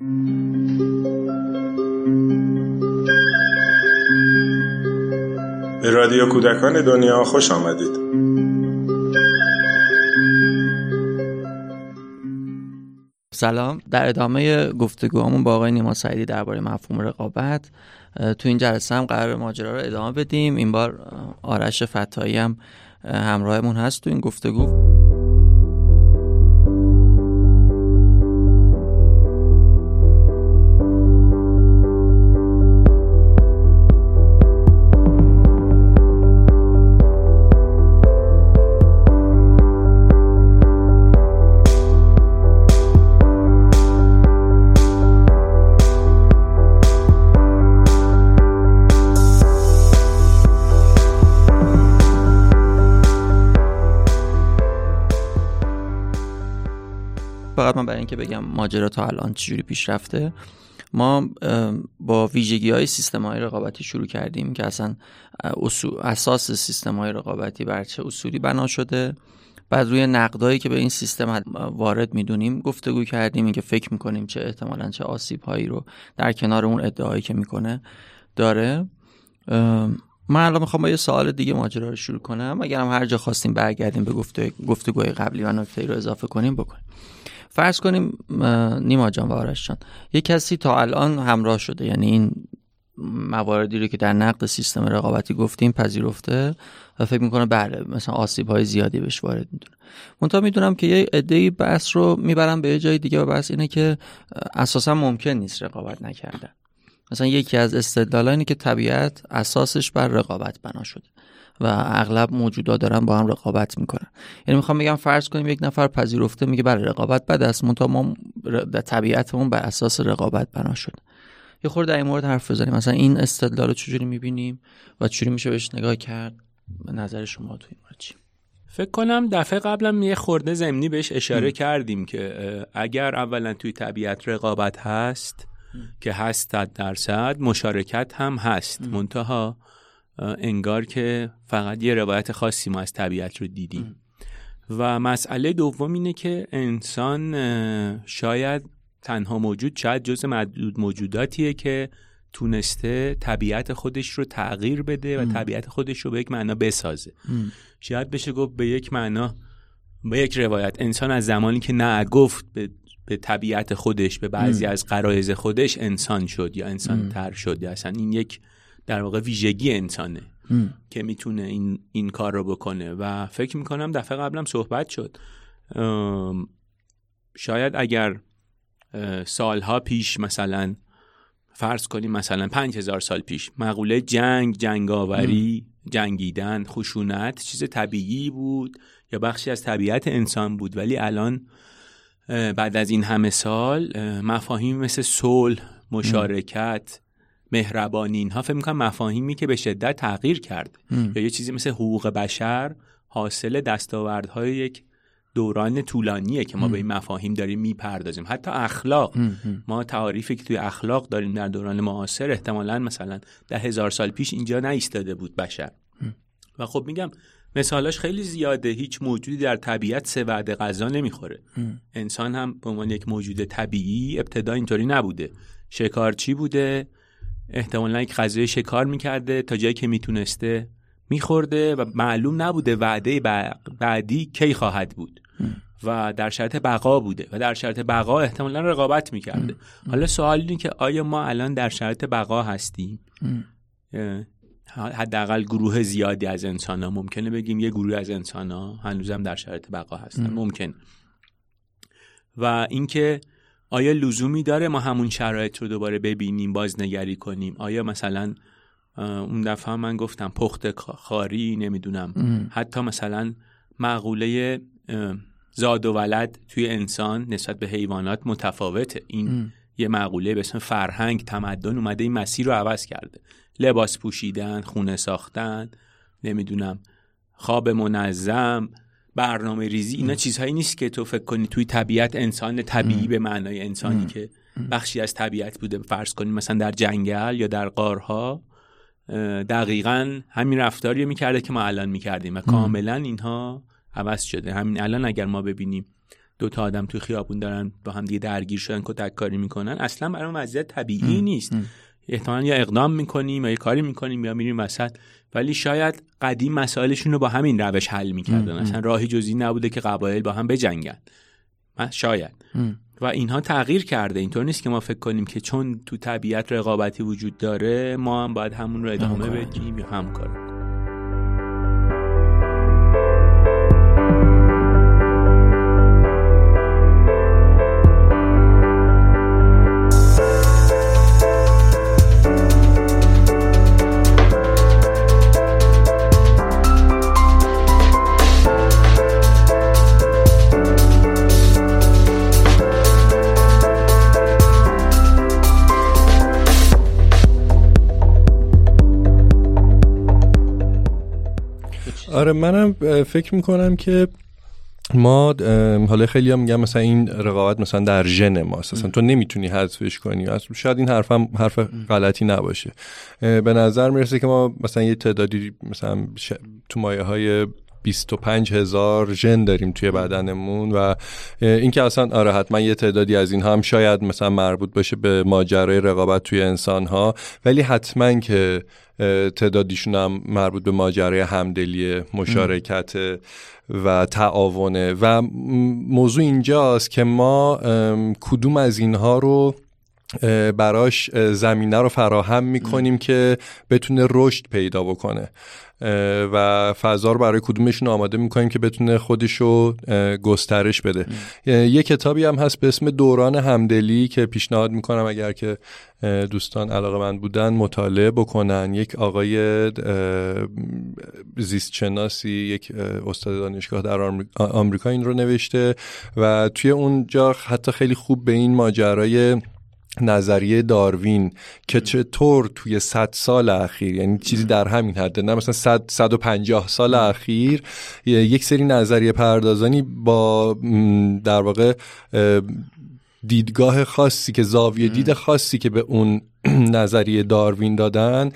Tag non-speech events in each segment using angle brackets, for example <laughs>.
به رادیو کودکان دنیا خوش آمدید. سلام. در ادامه گفتگوهامون با آقای نیما سعیدی درباره مفهوم رقابت تو این جلسه هم قرار ماجرا رو ادامه بدیم. این بار آرش فتایی هم همراهمون هست تو این گفتگو. اینکه بگم ماجرا تا الان چجوری پیش رفته ما با ویژگی های سیستم های رقابتی شروع کردیم که اصلا اساس سیستم های رقابتی بر چه اصولی بنا شده. بعد روی نقدایی که به این سیستم وارد می‌دونیم گفتگو کردیم اینکه فکر می‌کنیم چه احتمالا چه آسیب هایی رو در کنار اون ادعایی که می‌کنه داره. من الان می‌خوام با یه سوال دیگه ماجرا رو شروع کنم. اگرم هر جا خواستیم برگردیم به گفتگوهای قبلی و نکته رو اضافه کنیم بکنیم. فرض کنیم نیما جان و آرش جان یه کسی تا الان همراه شده یعنی این مواردی رو که در نقد سیستم رقابتی گفتیم پذیرفته و فکر می‌کنه بله مثلا آسیب های زیادی بهش وارد می‌دونه. منتها می‌دونم که یه عده بحث رو می‌برم به یه جای دیگه و بحث اینه که اساسا ممکن نیست رقابت نکردن. مثلا یکی از استدلال اینه که طبیعت اساسش بر رقابت بنا شده. و اغلب موجودا دارن با هم رقابت می‌کنن. یعنی می‌خوام بگم فرض کنیم یک نفر پذیرفته میگه بله رقابت بد است منتها ما در طبیعتمون بر اساس رقابت بنا شده یه خورده در این مورد حرف بزنیم. مثلا این استدلال رو چجوری می‌بینیم و چجوری میشه بهش نگاه کرد؟ به نظر شما تو این مورد چی؟ فکر کنم دفعه قبلم یه خورده زمینی بهش اشاره کردیم که اگر اولا توی طبیعت رقابت هست که هست درصد مشارکت هم هست. منتها انگار که فقط یه روایت خاصی ما از طبیعت رو دیدیم. و مسئله دوم اینه که انسان شاید تنها موجود شاید جز معدود موجوداتیه که تونسته طبیعت خودش رو تغییر بده و طبیعت خودش رو به یک معنا بسازه. شاید بشه گفت به یک معنا به یک روایت انسان از زمانی که نه گفت به, به طبیعت خودش به بعضی از قرایز خودش انسان شد یا انسان تر شد یا اصلا این یک در واقع ویژگی انسانه که می‌تونه این, این کار رو بکنه و فکر می‌کنم دفعه قبلم صحبت شد. شاید اگر سالها پیش مثلا فرض کنیم مثلا پنج هزار سال پیش مقوله جنگ جنگاوری جنگیدن خشونت چیز طبیعی بود یا بخشی از طبیعت انسان بود ولی الان بعد از این همه سال مفاهیم مثل صلح مشارکت مهربانی. اینها فکر می‌کنم مفاهیمی که به شدت تغییر کرد یا یه چیزی مثل حقوق بشر حاصل دستاوردهای یک دوران طولانیه که ما به این مفاهیم داریم می‌پردازیم. حتی اخلاق. ما تعاریفی که توی اخلاق داریم در دوران معاصر احتمالا مثلا ده هزار سال پیش اینجا نایستاده بود بشر. و خب میگم مثالاش خیلی زیاده. هیچ موجودی در طبیعت سه وعده غذا نمی‌خوره. انسان هم به عنوان یک موجود طبیعی ابتدا اینطوری نبوده. شکارچی بوده. احتمالا یک غذای شکار می‌کرده تا جایی که می‌تونسته میخورده و معلوم نبوده وعده بعدی کی خواهد بود. و در شرط بقا بوده و در شرط بقا احتمالا رقابت می‌کرده. حالا سوال اینه که آیا ما الان در شرط بقا هستیم؟ حداقل گروه زیادی از انسان ها ممکنه بگیم یه گروه از انسان ها هنوزم در شرط بقا هستن. ممکن. و اینکه آیا لزومی داره ما همون شرایط رو دوباره ببینیم بازنگری کنیم؟ آیا مثلا اون دفعه من گفتم پخت خاری نمی‌دونم. حتی مثلا مقوله زاد و ولد توی انسان نسبت به حیوانات متفاوته. این یه مقوله به اسم فرهنگ تمدن اومده این مسیر رو عوض کرده. لباس پوشیدن خونه ساختن نمی‌دونم خواب منظم برنامه ریزی اینا چیزهایی نیست که تو فکر کنی توی طبیعت انسان طبیعی به معنای انسانی که بخشی از طبیعت بوده. فرض کنی مثلا در جنگل یا در قارها دقیقا همین رفتاری می‌کرده که ما الان می‌کردیم و کاملا اینها عوض شده. همین الان اگر ما ببینیم دو تا آدم توی خیابون دارن با هم دیگه درگیر شدن کتک کاری می‌کنن اصلا برای وضعیت طبیعی نیست. احتمالا یا اقدام می‌کنیم یا یه کاری می‌کنیم یا میریم وسط. ولی شاید قدیم مسائلشون رو با همین روش حل می‌کردن. اصلا راهی جزی نبوده که قبایل با هم بجنگن. شاید. و اینها تغییر کرده. اینطور نیست که ما فکر کنیم که چون تو طبیعت رقابتی وجود داره ما هم باید همون رو ادامه بدیم یا همکار آره منم فکر می‌کنم که ما حالا خیلی هم میگم مثلا این رقابت مثلا در ژن ماست اصلا تو نمی‌تونی حذفش کنی. شاید این حرف هم حرف غلطی نباشه. به نظر می‌رسه که ما مثلا یه تعدادی مثلا تو مایه های 25 هزار ژن داریم توی بدنمون و اینکه اصلا آره حتما یه تعدادی از این هم شاید مثلا مربوط باشه به ماجرای رقابت توی انسان ها ولی حتما که تعدادیشون هم مربوط به ماجرای همدلی مشارکت و تعاونه و موضوع اینجاست که ما کدوم از اینها رو براش زمینه رو فراهم می‌کنیم که بتونه رشد پیدا بکنه. و فضا رو برای کدومشون آماده می‌کنیم که بتونه خودش رو گسترش بده. یه کتابی هم هست به اسم دوران همدلی که پیشنهاد می‌کنم اگر که دوستان علاقه من بودن مطالعه بکنن. یک آقای زیستشناسی یک استاد دانشگاه در آمریکا این رو نوشته و توی اونجا حتی خیلی خوب به این ماجرای نظریه داروین که چطور توی 100 سال اخیر یعنی چیزی در همین حد نه مثلا 100 150 سال اخیر یک سری نظریه پردازانی با در واقع دیدگاه خاصی که زاویه دید خاصی که به اون <clears throat> نظریه داروین دادن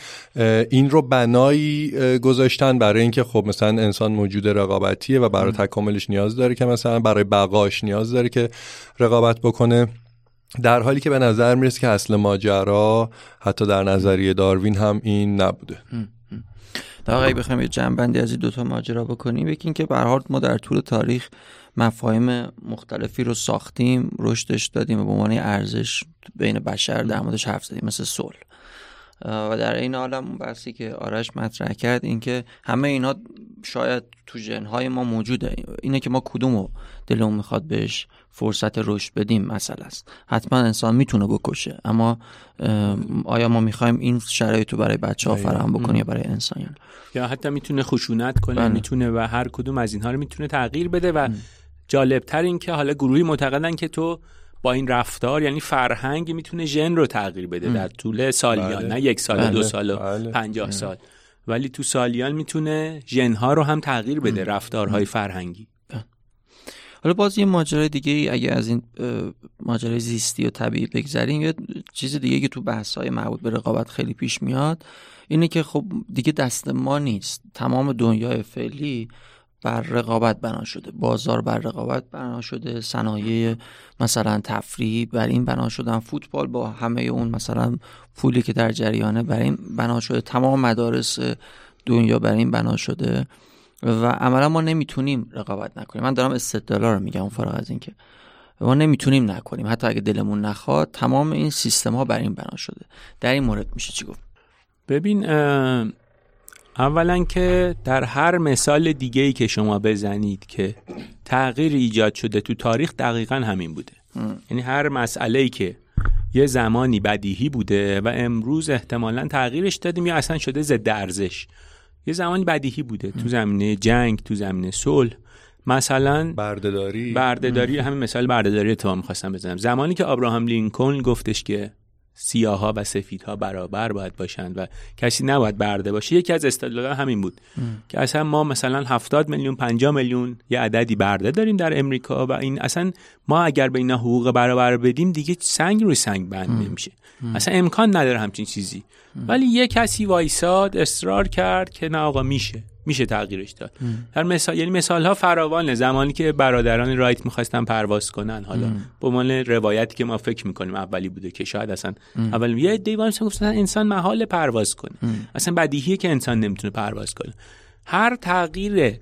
این رو بنایی گذاشتن برای اینکه خب مثلا انسان موجود رقابتیه و برای تکاملش نیاز داره که مثلا برای بقاش نیاز داره که رقابت بکنه. در حالی که به نظر می‌رسه که اصل ماجرا حتی در نظریه داروین هم این نبوده. در اگه بخوایم یه جنبندی از این دوتا ماجرا بکنیم یکی که به ما در طول تاریخ مفاهیم مختلفی رو ساختیم رشدش دادیم و به عنوان ارزش بین بشر در موردش حرف زدیم مثل صلح. و در این عالم اون بحثی که آرش مطرح کرد اینکه همه اینا شاید تو جنهای ما موجوده. اینه که ما کدوم رو دلمون می‌خواد بهش فرصت رشد بدیم مسئله است. حتما انسان می‌تونه بکشه اما آیا ما می‌خوایم این شرایط رو برای بچه ها فراهم بکنیم یا برای انسان یا حتی می‌تونه خشونت کنه بله. می‌تونه و هر کدوم از اینها رو می‌تونه تغییر بده و جالبتر این که حالا گروهی معتقدن که تو با این رفتار یعنی فرهنگ می‌تونه ژن رو تغییر بده در طول سالیان بله. نه یک سال دو بله. سال و بله. پنجاه سال. ولی تو سالیان می‌تونه ژنها رو هم تغییر بده رفتارهای فرهنگی. حالا باز یه ماجرای دیگه اگه از این ماجرای زیستی و طبیعی بگذریم یه چیز دیگه که تو بحث های مربوط به رقابت خیلی پیش میاد اینه که خب دیگه دست ما نیست. تمام دنیای فعلی بر رقابت بنا شده بازار بر رقابت بنا شده صنایع مثلا تفریح بر این بنا شدن فوتبال با همه اون مثلا پولی که در جریانه بر این بنا شده تمام مدارس دنیا بر این بنا شده و عملا ما نمی‌تونیم رقابت نکنیم. من دارم استدلالا رو میگم فارغ از اینکه ما نمی‌تونیم نکنیم. حتی اگه دلمون نخواد تمام این سیستم ها بر این بنا شده. در این مورد میشه چی گفت؟ ببین اولا که در هر مثال دیگه ای که شما بزنید که تغییر ایجاد شده تو تاریخ دقیقا همین بوده. یعنی هر مسئله ای که یه زمانی بدیهی بوده و امروز احتمالا تغییرش دادیم یا اصلا شده ضد ارزش. یه زمانی بدیهی بوده. تو زمینه جنگ تو زمینه صلح. مثلا بردهداری. بردهداری همین مثال بردهداری تو می‌خواستم بزنم. زمانی که ابراهام لینکلن گفتش که سیاها و سفیدها برابر باید باشند و کسی نباید برده باشه. یکی از استدلال همین بود که اصلا ما مثلا 70 میلیون 50 میلیون یه عددی برده داریم در امریکا و این اصلا ما اگر به اینا حقوق برابر بدیم دیگه سنگ روی سنگ بند نمیشه. اصلا امکان نداره همچین چیزی. ولی یه کسی وایساد اصرار کرد که نه آقا میشه. میشه تغییرش داد. در مثال یعنی مثال ها فراوانه. زمانی که برادران رایت می‌خواستن پرواز کنن. حالا به عنوان روایتی که ما فکر می‌کنیم اولی بوده که شاید اصلا اول یه عده‌ای گفتن انسان محال پرواز کنه. اصلا بدیهیه که انسان نمی‌تونه پرواز کنه. هر تغییر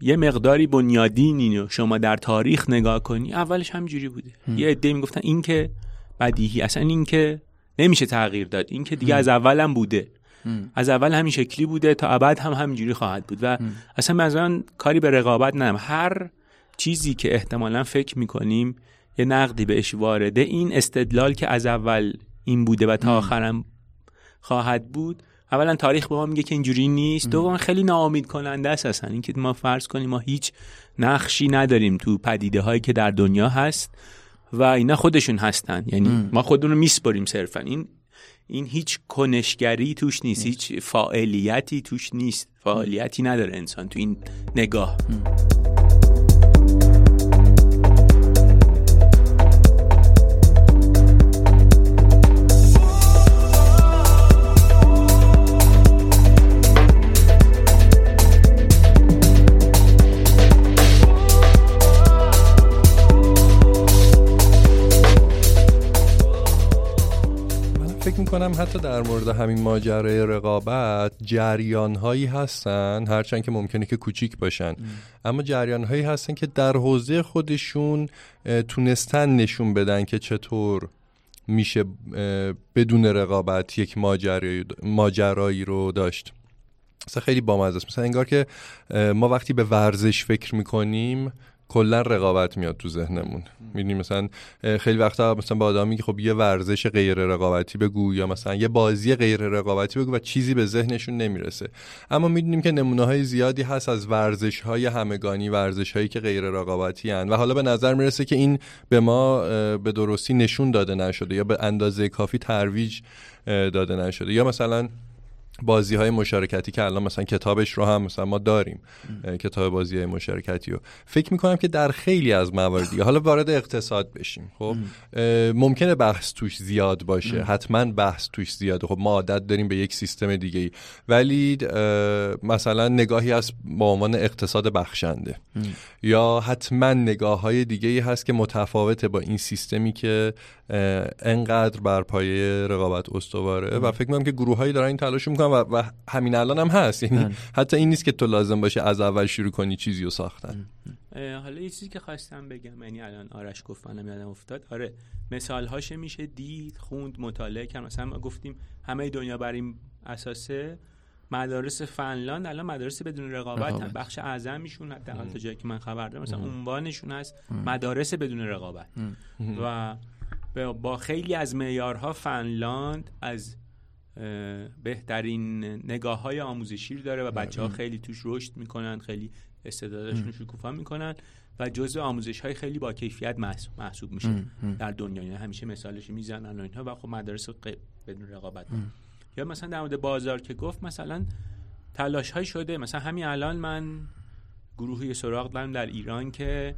یه مقداری بنیادینی رو شما در تاریخ نگاه کنی اولش همینجوری بوده. یه عده می‌گفتن این که بدیهی. اصلا این که نمیشه تغییر داد. این که دیگه از اولم بوده. از اول همین شکلی بوده تا ابد هم همینجوری خواهد بود و اصلا مثلا کاری به رقابت ندارم. هر چیزی که احتمالا فکر می‌کنیم یه نقدی بهش وارده این استدلال که از اول این بوده و تا آخرم خواهد بود اولا تاریخ به ما میگه که اینجوری نیست. دوم خیلی ناامید کننده است اصلا. اینکه ما فرض کنیم ما هیچ نقشی نداریم تو پدیده هایی که در دنیا هست و اینا خودشون هستن. یعنی ما خودمون رو میسپریم صرفا. این این هیچ کنشگری توش نیست هیچ فعالیتی توش نیست. فعالیتی نداره انسان تو این نگاه. کنم حتی در مورد همین ماجرای رقابت جریان هایی هستن هرچند که ممکنه که کوچیک باشن. ام. اما جریان هایی هستن که در حوزه خودشون تونستن نشون بدن که چطور میشه بدون رقابت یک ماجرایی, ماجرایی رو داشت. مثلا خیلی بامزه است. مثلا انگار که ما وقتی به ورزش فکر می‌کنیم کلا رقابت میاد تو ذهنمون. می‌دونی مثلا خیلی وقتا مثلا با آدمی که خب یه ورزش غیر رقابتی بگو یا مثلا یه بازی غیر رقابتی بگو و چیزی به ذهنشون نمی‌رسه. اما می‌دونیم که نمونه های زیادی هست از ورزش های همگانی ورزش هایی که غیر رقابتی هن. و حالا به نظر می‌رسه که این به ما به درستی نشون داده نشده یا به اندازه کافی ترویج داده نشده. یا مثلا بازی های مشارکتی که الان مثلا کتابش رو هم مثلا ما داریم کتاب بازی های مشارکتی رو. فکر می‌کنم که در خیلی از مواردی حالا وارد اقتصاد بشیم خب؟ ممکنه بحث توش زیاد باشه. حتما بحث توش زیاده خب ما عادت داریم به یک سیستم دیگه ای ولی مثلا نگاهی هست با عنوان اقتصاد بخشنده. یا حتما نگاه های دیگه ای هست که متفاوته با این سیستمی که انقدر بر پایه رقابت استواره. و فکر می‌کنم که گروههایی دارن این تلاش می‌کنن. و, و همین الان هم هست. یعنی بله. حتی این نیست که تو لازم باشه از اول شروع کنی چیزی رو ساختن. حالا یه چیزی که خواستم بگم یعنی الان آرش گفت منم یادم افتاد. آره مثال هاش میشه دید خوند مطالعه کرد. مثلا ما گفتیم همه دنیا بر این اساسه مدارس فنلاند الان مدارس بدون رقابت هم بخش اعظمیشون حداقل تا جایی که من خبر دارم. مثلا عنوانشون هست مدارس بدون رقابت. و با خیلی از معیارها فنلاند از بهترین نگاه های آموزشی داره و بچه ها خیلی توش رشد می‌کنن خیلی استعدادشون شکوفا می‌کنن و جزء آموزش های خیلی با کیفیت محسوب میشه در دنیا. یعنی همیشه مثالش می‌زنن و اینها و خب مدارس بدون رقابت. یا مثلا در مورد بازار که گفت مثلا تلاش های شده. مثلا همین الان من گروهی سراغ دارم در ایران که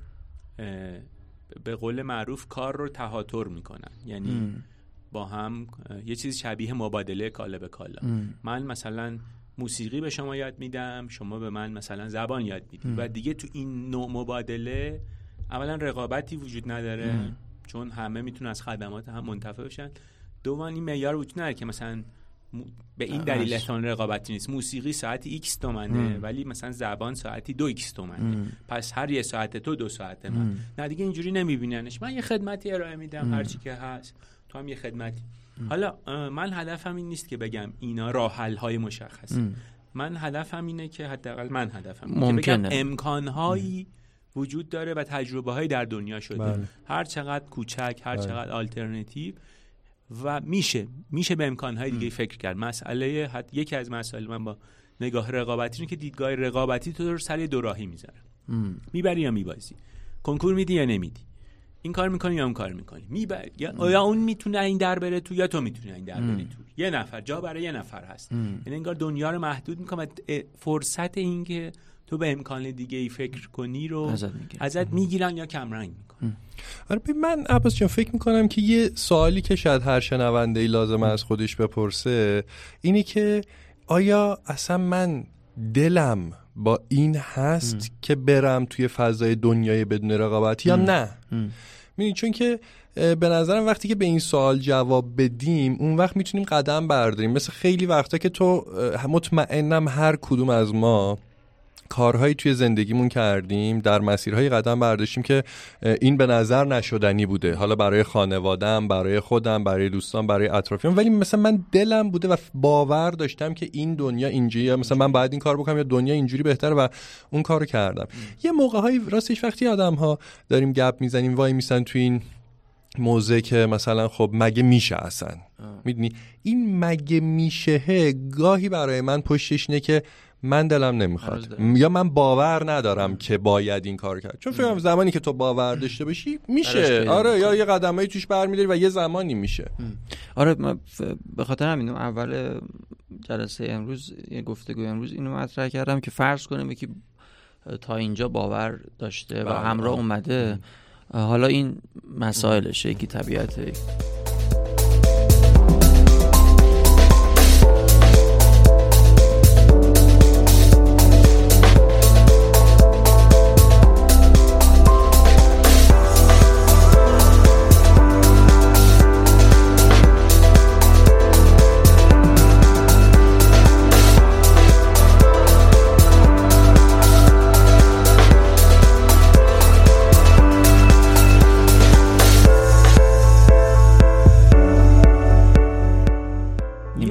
به قول معروف کار رو تهاتر می‌کنن. یعنی با هم یه چیز شبیه مبادله کالا به کالا. من مثلا موسیقی به شما یاد میدم شما به من مثلا زبان یاد می‌دید و دیگه تو این نوع مبادله اولا رقابتی وجود نداره چون همه می‌تونن از خدمات هم منتفع بشن. دوم این معیار وجود نداره که مثلا به این دلیل احتمال رقابتی نیست. موسیقی ساعتی X تومنه ولی مثلا زبان ساعتی دو X تومنه. پس هر یه ساعت تو دو ساعت من. نه دیگه اینجوری نمیبیننش. من یه خدمتی ارائه میدم هرچی که هست. تو هم یه خدمتی. حالا من هدفم این نیست که بگم اینا راه حل های مشخص من هدفم اینه که حداقل من هدفم اینه که بگم امکانهایی وجود داره و تجربه هایی در دنیا شده. بله. هر چقدر کوچک هر بله. چقدر آلترنتیو و میشه. میشه به امکانهای دیگه فکر کرد. مسئله حد یکی از مسائل من با نگاه رقابتی اینه که دیدگاه رقابتی تو رو سر دوراهی می‌ذاره. می‌بری یا میبازی. کنکور میدی یا نمیدی. این کار می‌کنی یا اون کار می‌کنی؟ میبر یا, یا اون می‌تونه این در بره تو یا تو می‌تونی این در بری تو. یه نفر جا برای یه نفر هست. یعنی انگار دنیا رو محدود می‌کنه فرصت این که تو به امکان دیگه ای فکر کنی رو ازت می‌گیرن. یا کمرنگ می‌کنن. آره من عباس جان فکر می‌کنم که یه سوالی که شاید هر شنونده ای لازم از خودش بپرسه اینی که آیا اصلا من دلم با این هست که برم توی فضای دنیای بدون رقابت یا نه. می‌دونی چون که به نظرم وقتی که به این سوال جواب بدیم اون وقت می‌تونیم قدم برداریم. مثل خیلی وقتا که تو مطمئنم هر کدوم از ما کارهایی توی زندگیمون کردیم در مسیرهای قدم برداشتیم که این به نظر نشدنی بوده. حالا برای خانوادم برای خودم برای دوستان برای اطرافیان. ولی مثلا من دلم بوده و باور داشتم که این دنیا اینجوریه. مثلا من باید این کار بکنم یا دنیا اینجوری بهتره و اون کارو کردم. یه موقع های راستش وقتی آدم ها داریم گپ می‌زنیم وای میسن توی این موزه که مثلا خب مگه میشه اصلا؟ می‌دونی؟ این مگه میشه گاهی برای من پشتش اینه که من دلم نمی‌خواد. یا من باور ندارم که باید این کار کرد. چون فکر زمانی که تو باور داشته باشی میشه. آره یا یه قدمایی توش برمیداری و یه زمانی میشه. آره به خاطر همین اول جلسه امروز یه گفتگو امروز اینو مطرح کردم که فرض کنیم که تا اینجا باور داشته و همراه اومده. حالا این مسائلشه یکی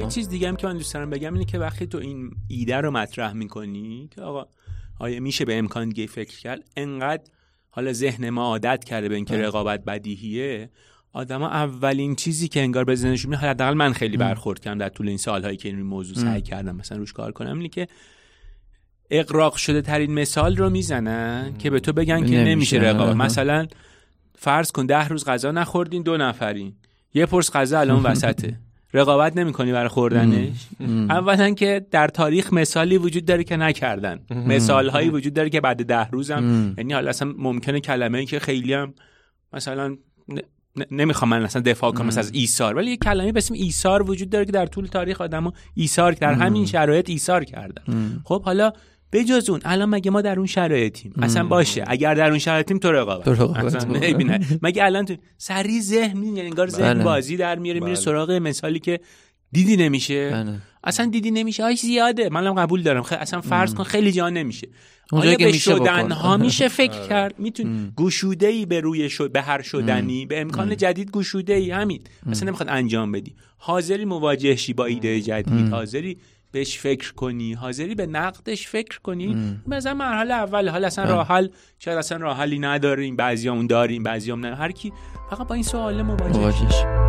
طبیعت دیگه هم که من دوست دارم بگم اینه که وقتی تو این ایده رو مطرح می‌کنی که آقا آیا میشه به امکان دیگه فکر کرد؟ انقدر حالا ذهن ما عادت کرده به اینکه رقابت بدیهیه آدما اولین چیزی که انگار به ذهنشون میاد حداقل من خیلی برخورد کردم در طول این سالهایی که این موضوع سعی کردم مثلا روش کار کنم اینه که اقراق شده ترین مثال رو می‌زنن که به تو بگن که نمیشه. رقابت. مثلا فرض کن ده روز غذا نخوردین دو نفرین. یه پرس غذا الان <laughs> وسطه. رقابت نمی‌کنی برای خوردنش؟ اولا که در تاریخ مثالی وجود داره که نکردن. مثال هایی وجود داره که بعد ده روزم. یعنی حالا اصلا ممکنه کلمه ای که خیلی هم مثلا نمی‌خوام من اصلا دفاع کنم از ایثار. ولی یه کلمه به اسم ایثار وجود داره که در طول تاریخ آدما ایثار در همین شرایط ایثار کردن. خب حالا به جز اون الان مگه ما در اون شرایطیم؟ اصلا باشه. اگر در اون شرایطیم تو رقابت. مگه الان تو سری ذهن یعنی انگار ذهن بله. بازی در میاره میره بله. سراغ مثالی که دیدی نمیشه. بله. اصلا دیدی نمیشه. آی زیاده. منم قبول دارم. خ... اصلا فرض کن خیلی جا نمیشه. آیا به شدن ها میشه فکر <laughs> آره. کرد. میتون گشوده ای به روی شد به هر شدنی به امکان جدید گشوده ای همین اصلا نمی‌خواد انجام بدی. حاضری مواجه شی با ایده جدید. حاضری بهش فکر کنی. حاضری به نقدش فکر کنی. مثلا مرحله اول حال اصلا راه حل. شاید اصلا راه حلی نداریم؟ بعضیامون داریم بعضیام نه. هر کی فقط با این سوال مواجه.